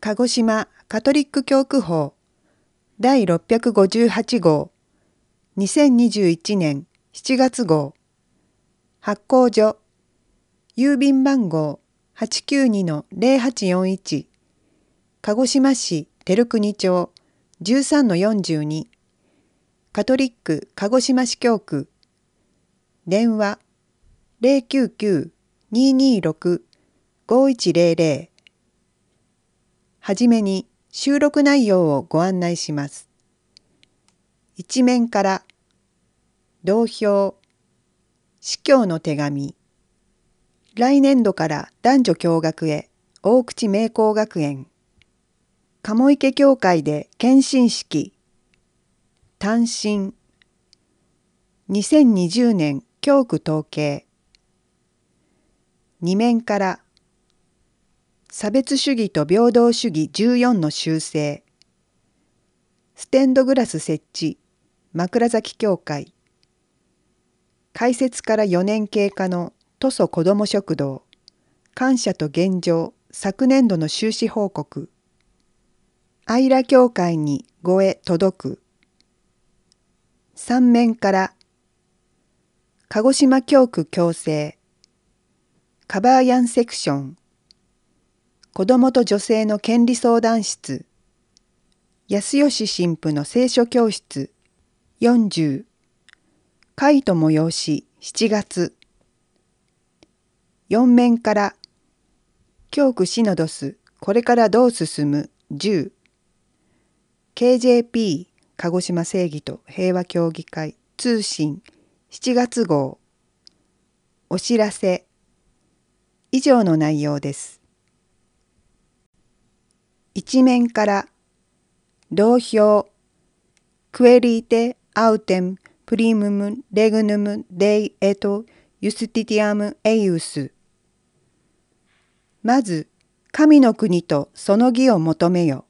鹿児島カトリック教区法。第658号。2021年7月号。発行所。郵便番号。892-0841鹿児島市照国町。13-42カトリック鹿児島市教区。電話。099-226-5100はじめに収録内容をご案内します。一面から同票司教の手紙来年度から男女共学へ大口名工学園鴨池教会で献身式単身2020年教区統計二面から差別主義と平等主義14の修正。ステンドグラス設置。枕崎教会。開設から4年経過の塗祖子ども食堂。感謝と現状。昨年度の収支報告。アイラ教会にごへ届く。三面から。鹿児島教区共生カバーヤンセクション。子どもと女性の権利相談室。安吉神父の聖書教室。40会と催し。7月。4面から。教区シノドス。これからどう進む。10 KJP 鹿児島正義と平和協議会。通信。7月号。お知らせ。以上の内容です。一面から同票クエリーテアウテムプリムムレグヌムデイエトユスティティアムエイウス。まず神の国とその義を求めよ。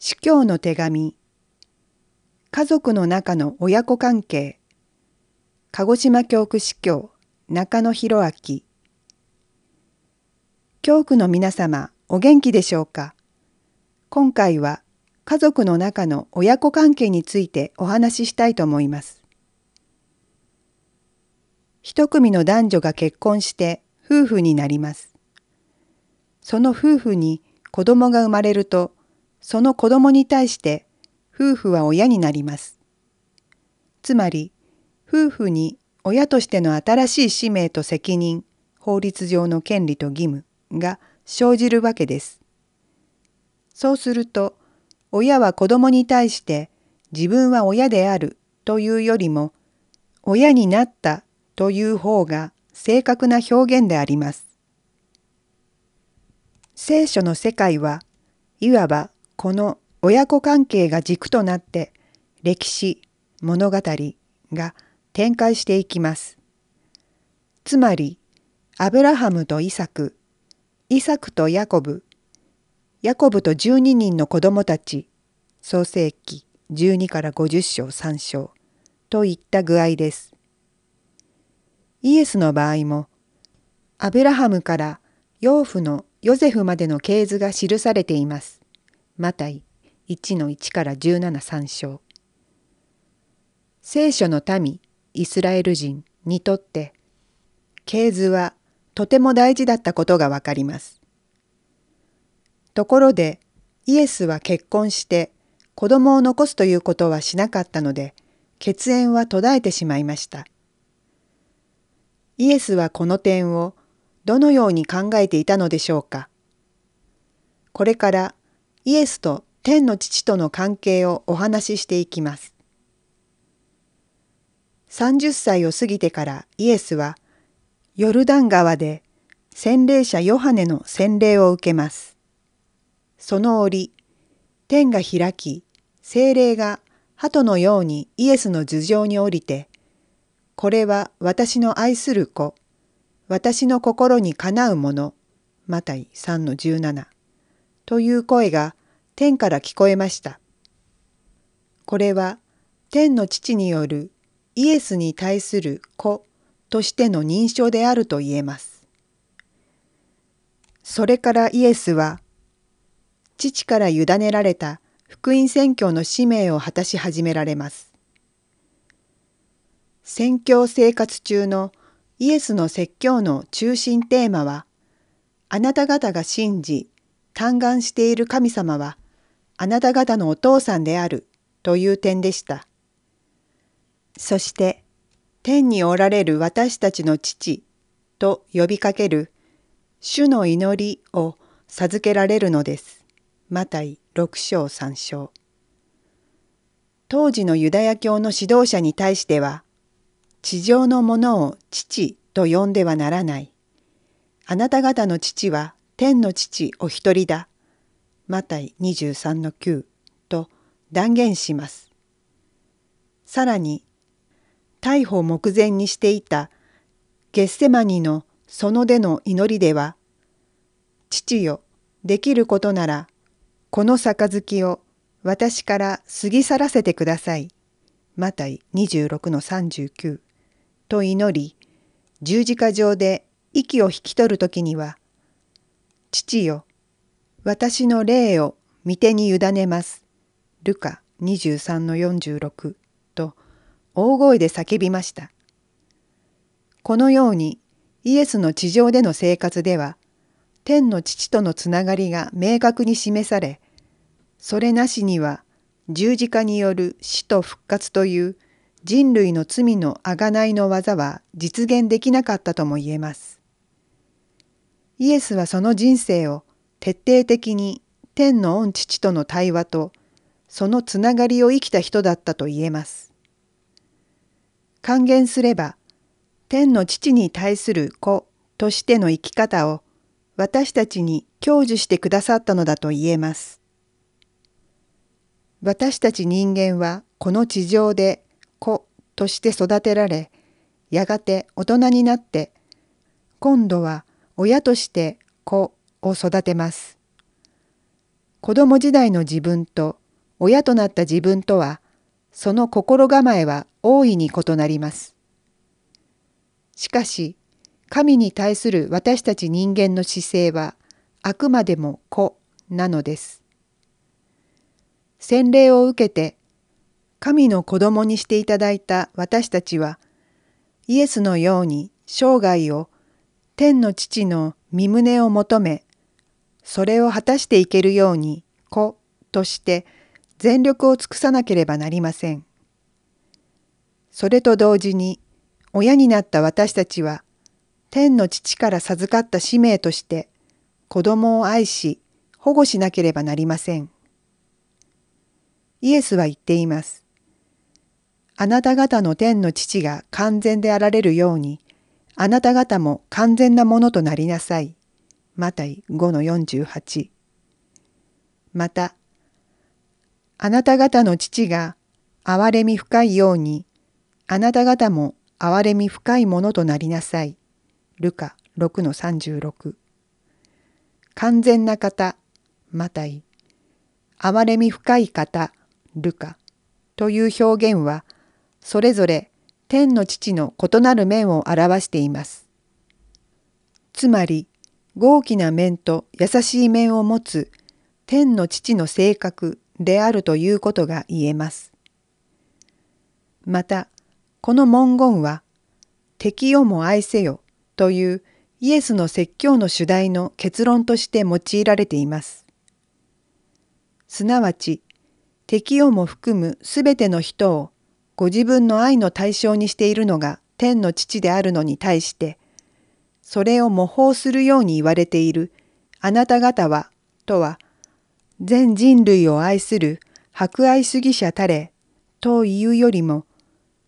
司教の手紙。家族の中の親子関係。鹿児島教区司教中野博明。教区の皆様お元気でしょうか？今回は家族の中の親子関係についてお話ししたいと思います。一組の男女が結婚して夫婦になります。その夫婦に子供が生まれるとその子供に対して夫婦は親になります。つまり夫婦に親としての新しい使命と責任法律上の権利と義務。が生じるわけです。そうすると親は子供に対して自分は親であるというよりも親になったという方が正確な表現であります。聖書の世界はいわばこの親子関係が軸となって歴史物語が展開していきます。つまりアブラハムとイサクイサクとヤコブヤコブと12人の子供たち創世記12から50章3章といった具合です。イエスの場合もアブラハムから養父のヨゼフまでの系図が記されています。マタイ1の1から173章聖書の民イスラエル人にとって系図はとても大事だったことがわかります。ところでイエスは結婚して子供を残すということはしなかったので血縁は途絶えてしまいました。イエスはこの点をどのように考えていたのでしょうか。これからイエスと天の父との関係をお話ししていきます。30歳を過ぎてからイエスはヨルダン川で洗礼者ヨハネの洗礼を受けます。その折、天が開き、精霊が鳩のようにイエスの頭上に降りて、これは私の愛する子、私の心にかなうもの、マタイ3の17という声が天から聞こえました。これは天の父によるイエスに対する子としての認証であると言えます。それからイエスは父から委ねられた福音宣教の使命を果たし始められます。宣教生活中のイエスの説教の中心テーマは、あなた方が信じ、嘆願している神様は、あなた方のお父さんであるという点でした。そして、天におられる私たちの父と呼びかける主の祈りを授けられるのです。マタイ6章3章。当時のユダヤ教の指導者に対しては地上のものを父と呼んではならない。あなた方の父は天の父お一人だ。マタイ23の9と断言します。さらに逮捕目前にしていたゲッセマニの園での祈りでは「父よできることならこの杯を私から過ぎ去らせてください。マタイ26の39と祈り、十字架上で息を引き取るときには、父よ、私の霊を御手に委ねます。ルカ23の46大声で叫びました。このようにイエスの地上での生活では、天の父とのつながりが明確に示され、それなしには十字架による死と復活という人類の罪の贖いの技は実現できなかったとも言えます。イエスはその人生を徹底的に天の御父との対話とそのつながりを生きた人だったと言えます。還元すれば天の父に対する子としての生き方を私たちに享受してくださったのだと言えます。私たち人間はこの地上で子として育てられ、やがて大人になって、今度は親として子を育てます。子供時代の自分と親となった自分とは、その心構えは大いに異なります。しかし、神に対する私たち人間の姿勢は、あくまでも子なのです。洗礼を受けて神の子供にしていただいた私たちはイエスのように生涯を天の父の身旨を求めそれを果たしていけるように子として全力を尽くさなければなりません。それと同時に親になった私たちは天の父から授かった使命として子供を愛し保護しなければなりません。イエスは言っています。あなた方の天の父が完全であられるように、あなた方も完全なものとなりなさい。マタイ5の48。また、あなた方の父が憐れみ深いように、あなた方も憐れみ深いものとなりなさい。ルカ6の36。完全な方、マタイ。憐れみ深い方、ルカという表現はそれぞれ天の父の異なる面を表しています。つまり豪気な面と優しい面を持つ天の父の性格であるということが言えます。またこの文言は敵をも愛せよというイエスの説教の主題の結論として用いられています。すなわち敵をも含むすべての人をご自分の愛の対象にしているのが天の父であるのに対して、それを模倣するように言われているあなた方は、とは、全人類を愛する博愛主義者たれというよりも、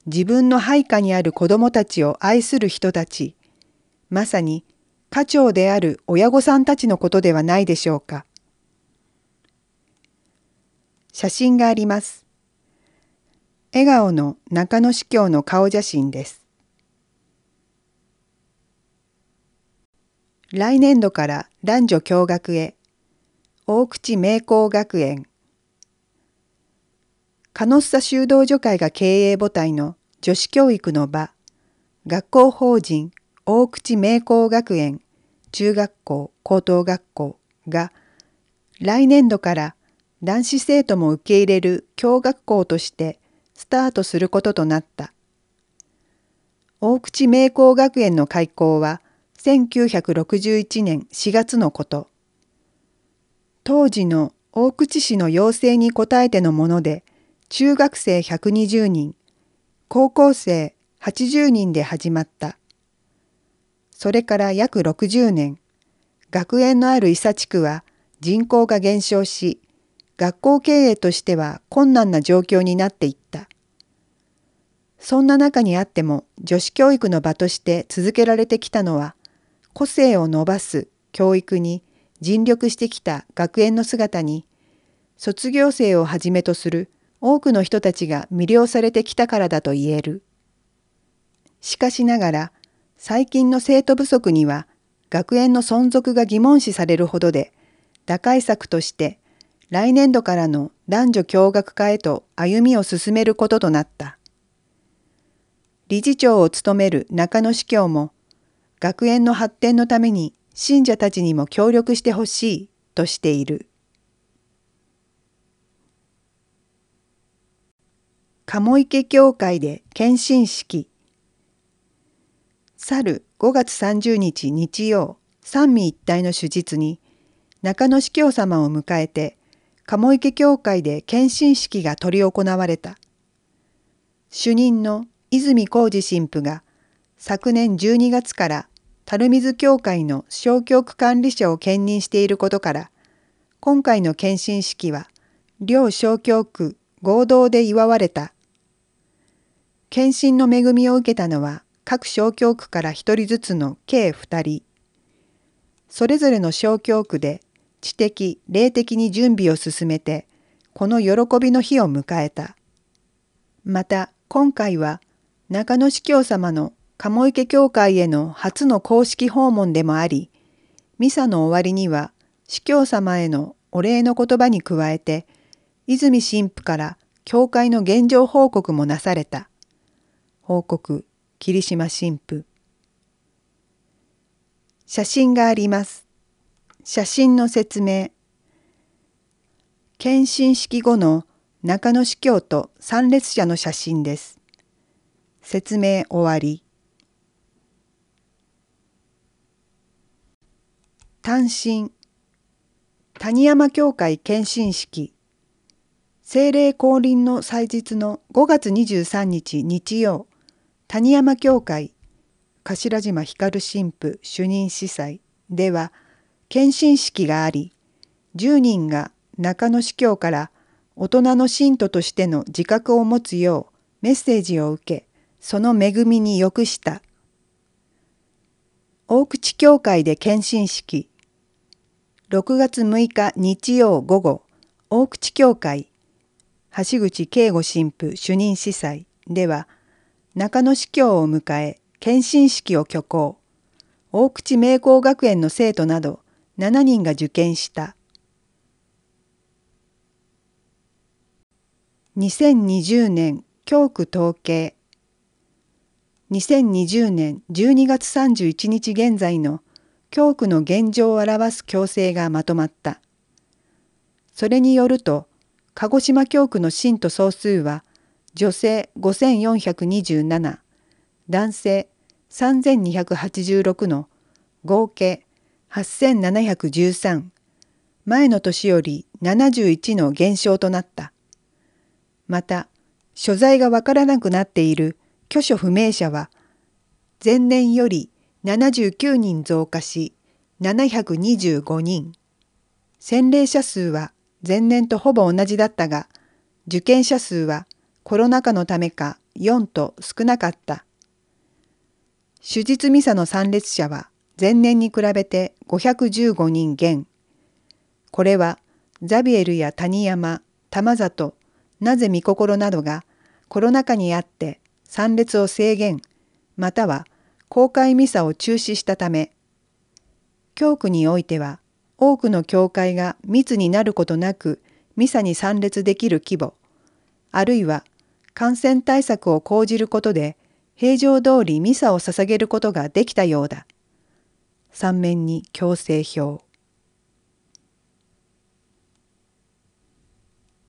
自分の配下にある子供たちを愛する人たち、まさに家長である親御さんたちのことではないでしょうか。写真があります。笑顔の中野司教の顔写真です。来年度から男女共学へ大口名工学園カノッサ修道女会が経営母体の女子教育の場学校法人大口名工学園中学校、高等学校が来年度から男子生徒も受け入れる共学校としてスタートすることとなった。大口名工学園の開校は1961年4月のこと。当時の大口市の要請に応えてのもので、中学生120人、高校生80人で始まった。それから約60年、学園のある伊佐地区は人口が減少し、学校経営としては困難な状況になっていった。そんな中にあっても女子教育の場として続けられてきたのは、個性を伸ばす教育に尽力してきた学園の姿に、卒業生をはじめとする多くの人たちが魅了されてきたからだと言える。しかしながら、最近の生徒不足には学園の存続が疑問視されるほどで、打開策として来年度からの男女共学化へと歩みを進めることとなった。理事長を務める中野司教も、学園の発展のために信者たちにも協力してほしいとしている。鴨池教会で献身式去る5月30日日曜三位一体の手術に中野司教様を迎えて鴨池教会で献身式が執り行われた。主任の泉浩二神父が昨年12月から垂水教会の小教区管理者を兼任していることから今回の献身式は両小教区合同で祝われた。献身の恵みを受けたのは各小教区から一人ずつの計二人。それぞれの小教区で知的、霊的に準備を進めて、この喜びの日を迎えた。また、今回は中野司教様の鴨池教会への初の公式訪問でもあり、ミサの終わりには司教様へのお礼の言葉に加えて、泉神父から教会の現状報告もなされた。報告霧島神父写真があります。写真の説明献身式後の中野司教と参列者の写真です。説明終わり。単身谷山教会献身式精霊降臨の祭日の5月23日日曜谷山教会頭島光神父主任司祭では献身式があり10人が中野司教から大人の信徒としての自覚を持つようメッセージを受けその恵みに良くした。大口教会で献身式。6月6日日曜午後大口教会橋口慶吾神父主任司祭では中野司教を迎え献身式を挙行。大口名工学園の生徒など7人が受験した。2020年教区統計。2020年12月31日現在の教区の現状を表す強制がまとまった。それによると、鹿児島教区の信徒総数は女性5427、男性3286の合計8713、前の年より71の減少となった。また、所在がわからなくなっている居所不明者は、前年より79人増加し、725人。洗礼者数は前年とほぼ同じだったが、受験者数はコロナ禍のためか4と少なかった。手術ミサの参列者は前年に比べて515人減。これはザビエルや谷山、玉里、なぜ御心などがコロナ禍にあって参列を制限、または公開ミサを中止したため、教区においては多くの教会が密になることなくミサに参列できる規模、あるいは感染対策を講じることで平常通りミサを捧げることができたようだ。三面に強制表